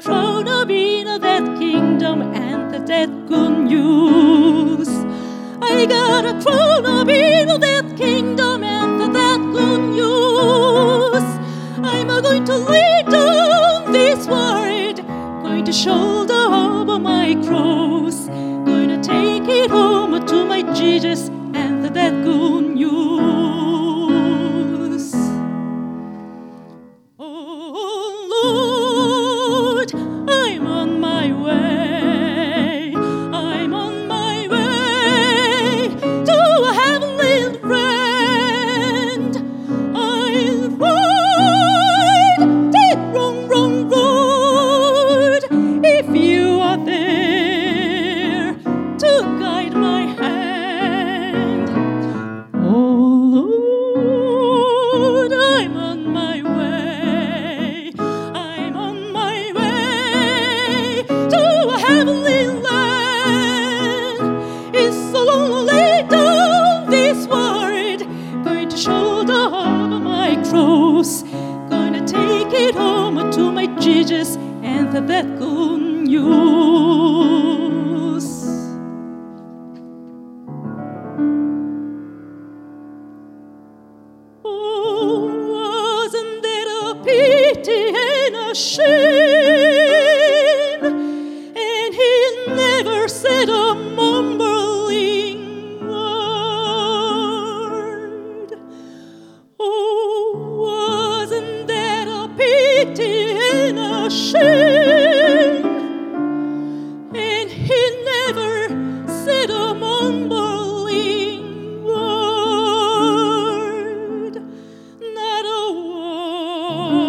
crown of that kingdom and the dead good news. I got a crown of that kingdom and the dead good news. I'm going to lay down this world, going to shoulder over my cross, going to take it home. Going to take it home to my Jesus and the that good news. Oh, wasn't that a pity and a shame? And he never said a mumbling word, not a word.